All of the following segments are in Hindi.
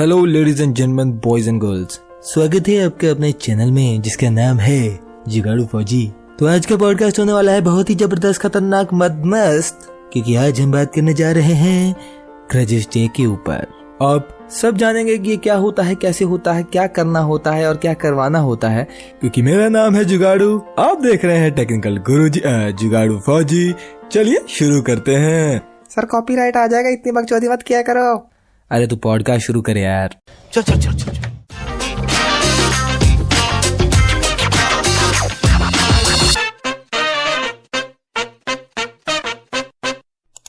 Hello ladies and gentleman boys and girls स्वागत है आपके अपने चैनल में, जिसका नाम है जिगाड़ू फौजी। तो आज का पॉडकास्ट होने वाला है बहुत ही ज़बरदस्त, खतरनाक, मदमस्त, क्योंकि आज हम बात करने जा रहे हैं ग्रजेश डे के ऊपर। आप सब जानेंगे कि ये क्या होता है, कैसे होता है, क्या करना होता है और क्या करवाना होता है, क्योंकि मेरा नाम है जुगाड़ू। आप देख रहे हैं टेक्निकल गुरु जी जुगाड़ू फौजी। चलिए शुरू करते हैं। सर कॉपीराइट आ जाएगा, इतनी बकचोदी मत किया करो। अरे तू पॉडकास्ट शुरू करे यार चल चल चल चल, चल।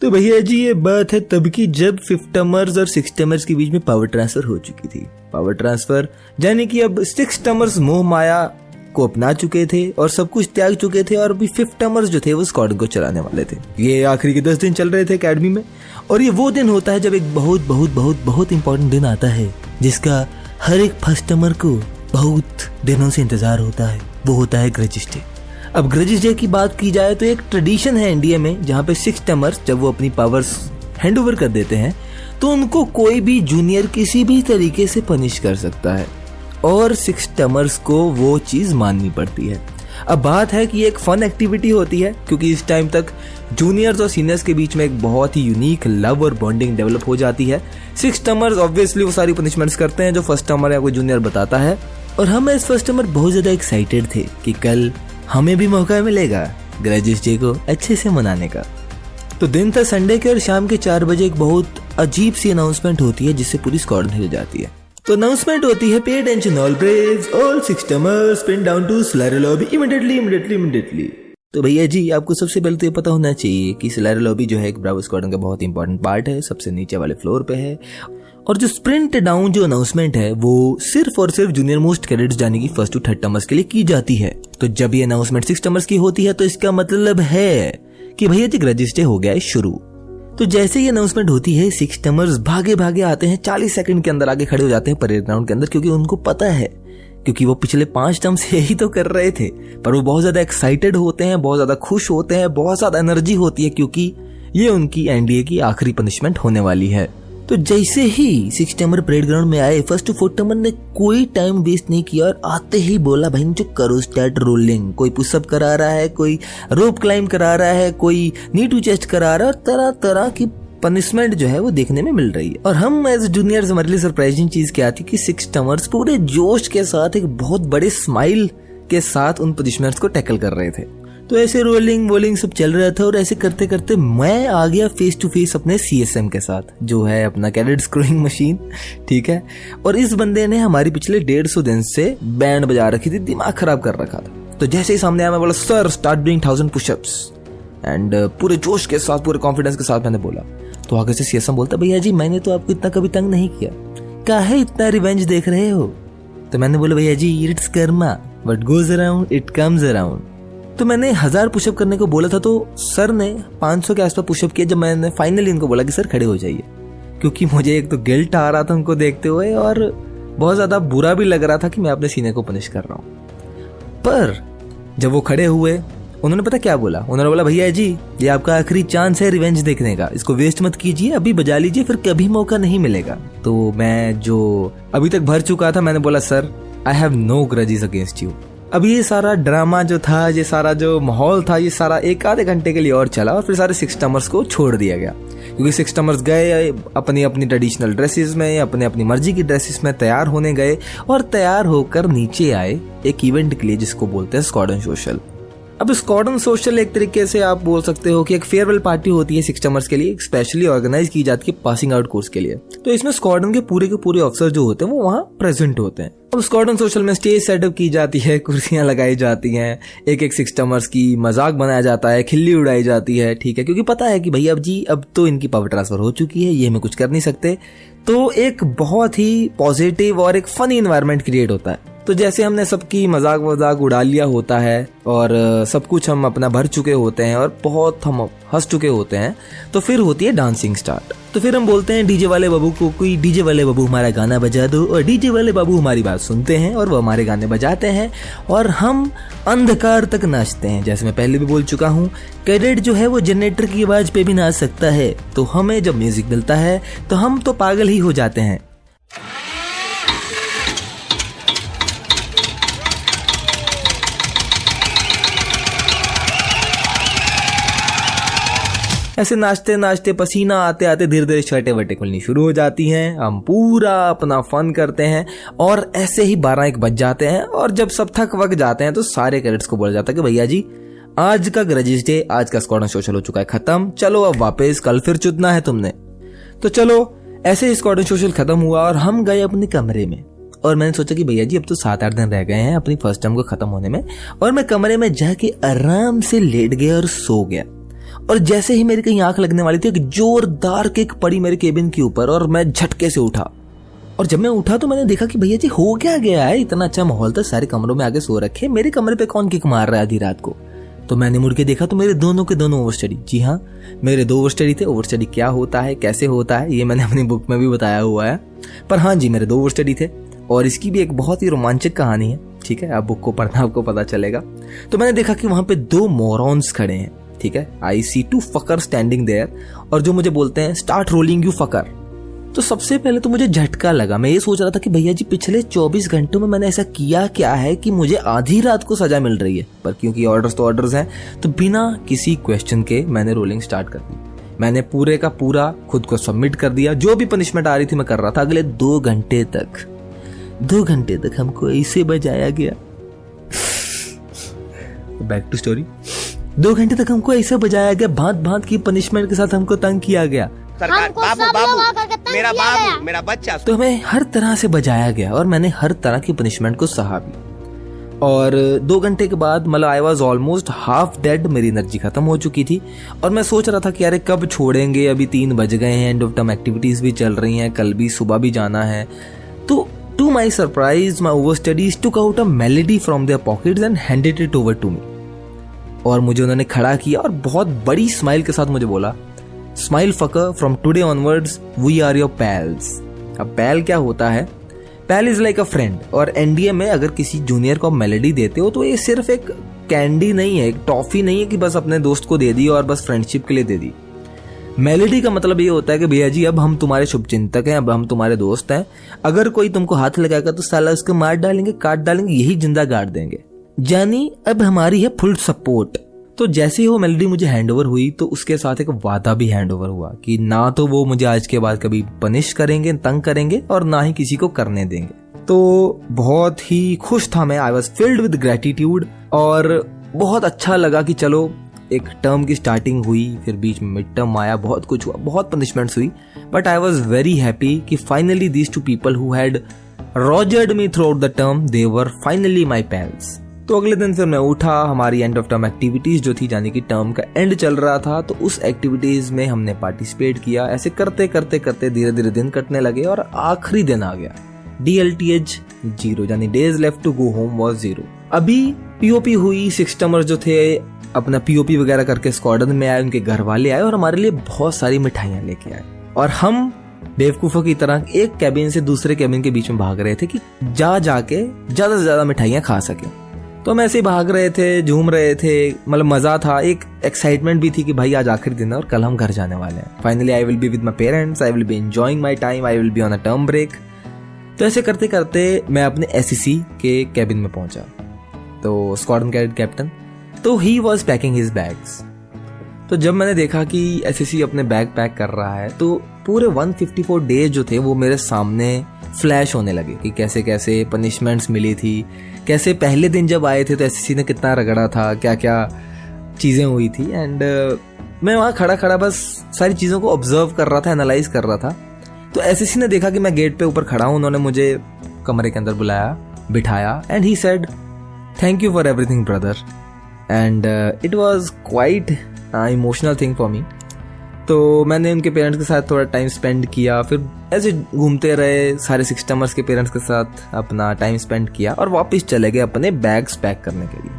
तो भैया जी ये बात है तब की जब फिफ्टमर्स और सिक्स सिक्सटमर्स के बीच में पावर ट्रांसफ़र हो चुकी थी पावर ट्रांसफ़र यानी कि अब सिक्सटमर्स मोह माया को अपना चुके थे और सब कुछ त्याग चुके थे और अभी फिफ्टमर्स जो थे वो स्कॉड को चलाने वाले थे। ये आखिरी के दस दिन चल रहे थे अकेडमी में और ये वो दिन होता है जब एक बहुत बहुत बहुत बहुत इंपॉर्टेंट दिन आता है, जिसका हर एक फर्स्टमर को बहुत दिनों से इंतज़ार होता है। वो होता है ग्रजिस डे अब ग्रजिस डे की बात की जाए तो एक ट्रेडिशन है इंडिया में, जहाँ पे सिक्स टमर्स जब वो अपनी पावर्स हैंड कर देते हैं तो उनको कोई भी जूनियर किसी भी तरीके से पनिश कर सकता है। और सिक्स टमर्स को वो चीज़ माननी पड़ती है। अब बात है कि एक फन एक्टिविटी होती है, क्योंकि इस टाइम तक जूनियर्स और सीनियर्स के बीच में एक बहुत ही यूनिक लव और बॉन्डिंग डेवलप हो जाती है। सिक्स टमर्स ऑब्वियसली वो सारी पनिशमेंट्स करते हैं जो फ़र्स्ट टमर या कोई जूनियर बताता है। और हम एज फ़र्स्ट टमर बहुत ज़्यादा एक्साइटेड थे कि कल हमें भी मौका मिलेगा ग्रेजुएट डे को अच्छे से मनाने का। तो दिन था संडे के और शाम के चार बजे एक बहुत अजीब सी अनाउंसमेंट होती है, जिससे पूरी स्क्वाड हिल जाती है। तो अनाउंसमेंट होती है pay attention all braves all sixth termers spin down to slaro lobby immediately immediately immediately तो भैया जी, आपको सबसे पहले तो ये पता होना चाहिए कि स्लैरो लॉबी जो है एक ब्रावो स्क्वाडन का बहुत इंपॉर्टेंट पार्ट है, सबसे नीचे वाले फ्लोर पे है। और जो स्प्रिंट डाउन जो अनाउंसमेंट है, वो सिर्फ़ और सिर्फ़ जूनियर मोस्ट कैडेट्स जाने की फ़र्स्ट टू थर्ड टमर्स के लिए की जाती है। तो जब ये अनाउंसमेंट सिक्स टमर्स की होती है तो इसका मतलब है कि भैया जी रजिस्टर हो गया है शुरू। तो जैसे ही अनाउंसमेंट होती है सिक्स टमर्स भागे भागे आते हैं, चालीस सेकंड के अंदर आगे खड़े हो जाते हैं परेड ग्राउंड के अंदर, क्योंकि उनको पता है। क्योंकि वो पिछले पाँच टर्म से यही तो कर रहे थे। पर वो बहुत ज़्यादा एक्साइटेड होते हैं, बहुत ज़्यादा खुश होते हैं, बहुत ज़्यादा एनर्जी होती है, क्योंकि ये उनकी एनडीए की आखिरी पनिशमेंट होने वाली है। तो जैसे ही सिक्स टम्बर परेड ग्राउंड में आए फ़र्स्ट फोर्थ टम्बर ने कोई टाइम वेस्ट नहीं किया और आते ही बोला, भाई जो करो स्टार्ट रोलिंग कोई पुशअप करा रहा है, कोई रोप क्लाइंब करा रहा है, कोई नी टू चेस्ट करा रहा है और तरह तरह की पनिशमेंट जो है वो देखने में मिल रही है। और हम एज जूनियर हमारे लिए सरप्राइजिंग चीज़ क्या थी कि सिक्स टमर्स पूरे जोश के साथ, एक बहुत बड़े स्माइल के साथ उन पनिशमेंट्स को टैकल कर रहे थे। तो ऐसे रोलिंग वोलिंग सब चल रहा था और ऐसे करते करते मैं आ गया फेस टू फेस अपने सीएसएम के साथ, जो है अपना कैडेट स्क्रोइंग मशीन ठीक है? और इस बंदे ने हमारी पिछले डेढ़ सौ दिन से बैंड बजा रखी थी, दिमाग खराब कर रखा था। तो जैसे ही सामने आया, मैं बोला sir start doing thousand pushups and पूरे जोश के साथ, पूरे कॉन्फिडेंस के साथ मैंने बोला। तो आगे से सीएसएम बोलता, भैया जी, मैंने तो आपको इतना कभी तंग नहीं किया। काहे इतना रिवेंज देख रहे हो? तो मैंने बोला, भैया जी it's karma what goes around it comes around तो मैंने हज़ार पुशअप करने को बोला था तो सर ने 500 के आसपास पुशअप किया जब मैंने फाइनली इनको बोला कि सर खड़े हो जाइए। क्योंकि मुझे एक तो गिल्ट आ रहा था उनको देखते हुए और बहुत ज़्यादा बुरा भी लग रहा था कि मैं अपने सीने को पनिश कर रहा हूँ। पर जब वो खड़े हुए, उन्होंने पता क्या बोला? उन्होंने बोला, भैया जी, ये आपका आखिरी चांस है रिवेंज देखने का। इसको वेस्ट मत कीजिए, अभी बजा लीजिए, फिर कभी मौका नहीं मिलेगा। तो मैं जो अभी तक भर चुका था, मैंने बोला, sir I have no grudges against you अब ये सारा ड्रामा जो था, ये सारा जो माहौल था, ये सारा एक आधे घंटे के लिए और चला और फिर सारे सिक्स टमर्स को छोड़ दिया गया। क्योंकि सिक्स टमर्स गए, अपनी अपनी ट्रेडिशनल ड्रेसेस में, अपने अपनी मर्ज़ी की ड्रेसेस में तैयार होने गए और तैयार होकर नीचे आए एक इवेंट के लिए जिसको बोलते हैं स्कॉडन सोशल अब स्कॉडन सोशल एक तरीके से आप बोल सकते हो कि एक फेयरवेल पार्टी होती है सिक्सटमर्स के लिए स्पेशली ऑर्गेनाइज की जाती है पासिंग आउट कोर्स के लिए। तो इसमें स्कॉडन के पूरे के पूरे ऑफिसर जो होते हैं, वो वहाँ प्रेजेंट होते हैं। अब स्कॉडन सोशल में स्टेज सेटअप की जाती है, कुर्सियाँ लगाई जाती हैं एक एक सिक्सटमर्स की मज़ाक बनाया जाता है, खिल्ली उड़ाई जाती है, ठीक है? क्योंकि पता है कि भैया अब जी, अब तो इनकी पावर ट्रांसफ़र हो चुकी है, ये हमें कुछ कर नहीं सकते। तो एक बहुत ही पॉजिटिव और एक फनी इन्वायरमेंट क्रिएट होता है। तो जैसे हमने सबकी मज़ाक वजाक उड़ा लिया होता है और सब कुछ हम अपना भर चुके होते हैं और बहुत हम हंस चुके होते हैं तो फिर होती है डांसिंग स्टार्ट। तो फिर हम बोलते हैं, डीजे वाले बाबू को कोई, डीजे वाले बाबू हमारा गाना बजा दो और डीजे वाले बाबू हमारी बात सुनते हैं और वो हमारे गाने बजाते हैं और हम अंधकार तक नाचते हैं। जैसे मैं पहले भी बोल चुका हूँ, कैडेट जो है वो जनरेटर की आवाज़ पे भी नाच सकता है तो हमें जब म्यूज़िक मिलता है तो हम तो पागल ही हो जाते हैं। ऐसे नाचते नाचते पसीना आते आते धीरे धीरे शर्टें वटे खुलनी शुरू हो जाती हैं। हम पूरा अपना फन करते हैं और ऐसे ही बारह एक बज जाते हैं और जब सब थक वक जाते हैं तो सारे कैडेट्स को बोला जाता है कि भैया जी, आज का ग्रेजिस डे आज का स्कॉडन सोशल हो चुका है खत्म। चलो अब वापस, कल फिर चुदना है तुमने। तो चलो, ऐसे ही स्कॉडन सोशल खत्म हुआ और हम गए अपने कमरे में। और मैंने सोचा कि भैया जी, अब तो सात आठ दिन रह गए हैं अपनी फ़र्स्ट टर्म को खत्म होने में। और मैं कमरे में जाके आराम से लेट गया और सो गया। और जैसे ही मेरी कहीं आँख लगने वाली थी, एक जोरदार किक पड़ी मेरे केबिन के ऊपर और मैं झटके से उठा। और जब मैं उठा तो मैंने देखा कि भैया जी, हो क्या गया है? इतना अच्छा माहौल था, सारे कमरों में आगे सो रखे। मेरे कमरे पे कौन किक मार रहा है आधी रात को? तो मैंने मुड़ के देखा तो मेरे दोनों के दोनों ओवर स्टडी जी हाँ मेरे दो ओवर स्टडी थे। ओवर स्टडी क्या होता है, कैसे होता है, ये मैंने अपनी बुक में भी बताया हुआ है। पर हाँ जी, मेरे दो ओवर स्टडी थे। और इसकी भी एक बहुत ही रोमांचक कहानी है। ठीक है, आप बुक को पढ़ना आपको पता चलेगा। तो मैंने देखा कि वहाँ पे दो मोरॉन्स खड़े हैं। ठीक है? I see two fucker standing there और जो मुझे बोलते हैं स्टार्ट रोलिंग यू फकर तो सबसे पहले तो मुझे झटका लगा। मैं ये सोच रहा था कि भैया जी, पिछले 24 घंटों में मैंने ऐसा किया क्या है कि मुझे आधी रात को सजा मिल रही है? पर क्योंकि ऑर्डर्स तो ऑर्डर्स हैं तो बिना किसी क्वेश्चन के मैंने रोलिंग स्टार्ट कर दी। मैंने पूरे का पूरा खुद को सबमिट कर दिया। जो भी पनिशमेंट आ रही थी, मैं कर रहा था अगले दो घंटे तक। दो घंटे तक हमको ऐसे बजाया गया। बैक टू स्टोरी दो घंटे तक हमको ऐसे बजाया गया भांत भांत की पनिशमेंट के साथ हमको तंग किया गया। सरकार बाबू बाबू मेरा बाबू मेरा बच्चा। तो हमें हर तरह से बजाया गया और मैंने हर तरह की पनिशमेंट को सहा भी। और दो घंटे के बाद मतलब I was almost half dead मेरी एनर्जी खत्म हो चुकी थी। और मैं सोच रहा था कि अरे कब छोड़ेंगे? अभी तीन बज गए हैं एंड ऑफ़ टर्म एक्टिविटीज़ भी चल रही हैं कल भी सुबह भी जाना है। तो to my surprise my over studies took out a melody from their pocket and handed it over to me और मुझे उन्होंने खड़ा किया और बहुत बड़ी स्माइल के साथ मुझे बोला smile fucker from today onwards we are your pals अब पैल क्या होता है? Pal is like a friend और एनडीए में अगर किसी जूनियर को मेलेडी देते हो तो ये सिर्फ़ एक कैंडी नहीं है, एक टॉफी नहीं है कि बस अपने दोस्त को दे दी और बस फ्रेंडशिप के लिए दे दी। मेलेडी का मतलब ये होता है कि, भैया जी, अब हम तुम्हारे शुभ चिंतक हैं, अब हम तुम्हारे दोस्त हैं। अगर कोई तुमको हाथ लगाएगा तो साला उसको मार डालेंगे, काट डालेंगे, यही ज़िंदा गाड़ देंगे। जानी, अब हमारी है फुल सपोर्ट तो जैसे ही वो मेलोडी मुझे हैंड ओवर हुई तो उसके साथ एक वादा भी हैंड ओवर हुआ कि ना तो वो मुझे आज के बाद कभी पनिश करेंगे, तंग करेंगे, और ना ही किसी को करने देंगे। तो बहुत ही खुश था मैं। I was filled with gratitude और बहुत अच्छा लगा कि चलो, एक टर्म की स्टार्टिंग हुई, फिर बीच में मिड टर्म आया, बहुत कुछ हुआ, बहुत पनिशमेंट्स हुई। But I was very happy कि finally these two people who had rogered me throughout the term they were finally my pals तो अगले दिन फिर मैं उठा, हमारी एंड ऑफ़ टर्म एक्टिविटीज़ जो थी यानी कि टर्म का एंड चल रहा था तो उस एक्टिविटीज़ में हमने पार्टिसिपेट किया। ऐसे करते करते करते धीरे धीरे दिन कटने लगे और आखिरी दिन आ गया। D L T H zero days left to go home was zero अभी पीओपी हुई सिक्सटमर जो थे, अपना पीओपी वगैरह करके स्क्वाडन में आए, उनके घर वाले आए और हमारे लिए बहुत सारी मिठाइयाँ लेके आए। और हम बेवकूफों की तरह एक कैबिन से दूसरे कैबिन के बीच में भाग रहे थे कि जा जाके ज़्यादा से ज़्यादा मिठाइयाँ खा सके। तो हम ऐसे ही भाग रहे थे, झूम रहे थे। मतलब मज़ा था। एक एक्साइटमेंट भी थी कि भाई आज आखिरी दिन है और कल हम घर जाने वाले हैं। Finally I will be with my parents I will be enjoying my time I will be on a term break तो ऐसे करते करते मैं अपने एस के कैबिन में पहुँचा। तो स्क्वाडन कैडेट कैप्टन तो he was packing his bags तो जब मैंने देखा कि एस अपने बैग पैक कर रहा है तो पूरे 154 डेज़ जो थे, वो मेरे सामने फ्लैश होने लगे कि कैसे कैसे पनिशमेंट्स मिली थी। कैसे पहले दिन जब आए थे तो एस ने कितना रगड़ा था क्या क्या चीज़ें हुई थी एंड uh, मैं वहाँ खड़ा खड़ा बस सारी चीज़ों को ऑब्ज़र्व कर रहा था एनालाइज कर रहा था। तो एस ने देखा कि मैं गेट पे ऊपर खड़ा हूँ उन्होंने मुझे कमरे के अंदर बुलाया बिठाया and he said thank you for everything brother and it was quite emotional thing for me तो मैंने उनके पेरेंट्स के साथ थोड़ा टाइम स्पेंड किया। फिर ऐसे घूमते रहे सारे सिक्सटमर्स के पेरेंट्स के साथ अपना टाइम स्पेंड किया और वापस चले गए अपने बैग्स पैक करने के लिए।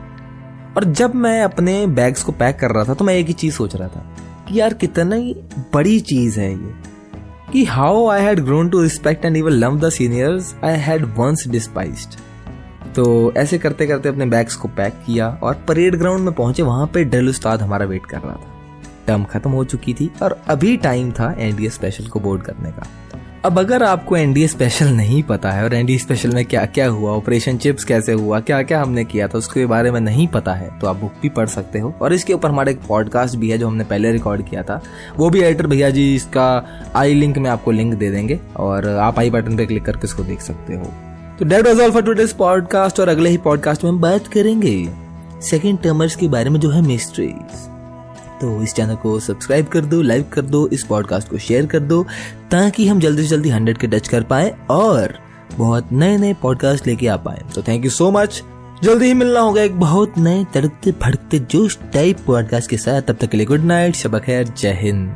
और जब मैं अपने बैग्स को पैक कर रहा था तो मैं एक ही चीज़ सोच रहा था कि यार कितना बड़ी चीज़ है ये। कि how I had grown to respect and even love the seniors I had once despised तो ऐसे करते करते अपने बैग्स को पैक किया और परेड ग्राउंड में पहुँचे, वहाँ पे ड्रिल उस्ताद हमारा वेट कर रहा था। टर्म खत्म हो चुकी थी और अभी टाइम था एनडीए स्पेशल को बोर्ड करने का। अब अगर आपको एनडीए स्पेशल नहीं पता है और एनडीए स्पेशल में क्या क्या हुआ ऑपरेशन चिप्स कैसे हुआ क्या क्या हमने किया था, उसके बारे में नहीं पता है तो आप बुक भी पढ़ सकते हो। और इसके ऊपर हमारा एक पॉडकास्ट भी है जो हमने पहले रिकॉर्ड किया था। वो भी एडिटर भैया जी इसका आई लिंक में आपको लिंक दे देंगे और आप आई बटन पे क्लिक करके इसको देख सकते हो। तो that was all for today's podcast और अगले ही पॉडकास्ट में बात करेंगे। सेकेंड टर्मर्स के बारे में जो है मिस्ट्रीज तो इस चैनल को सब्सक्राइब कर दो लाइक कर दो, इस पॉडकास्ट को शेयर कर दो, ताकि हम जल्दी से जल्दी हंड्रेड के टच कर पाए और बहुत नए नए पॉडकास्ट लेके आ पाए। तो थैंक यू सो मच जल्दी ही मिलना होगा एक बहुत नए तड़कते भड़कते जोश टाइप पॉडकास्ट के साथ। तब तक के लिए गुड नाइट शबा खैर जय हिंद।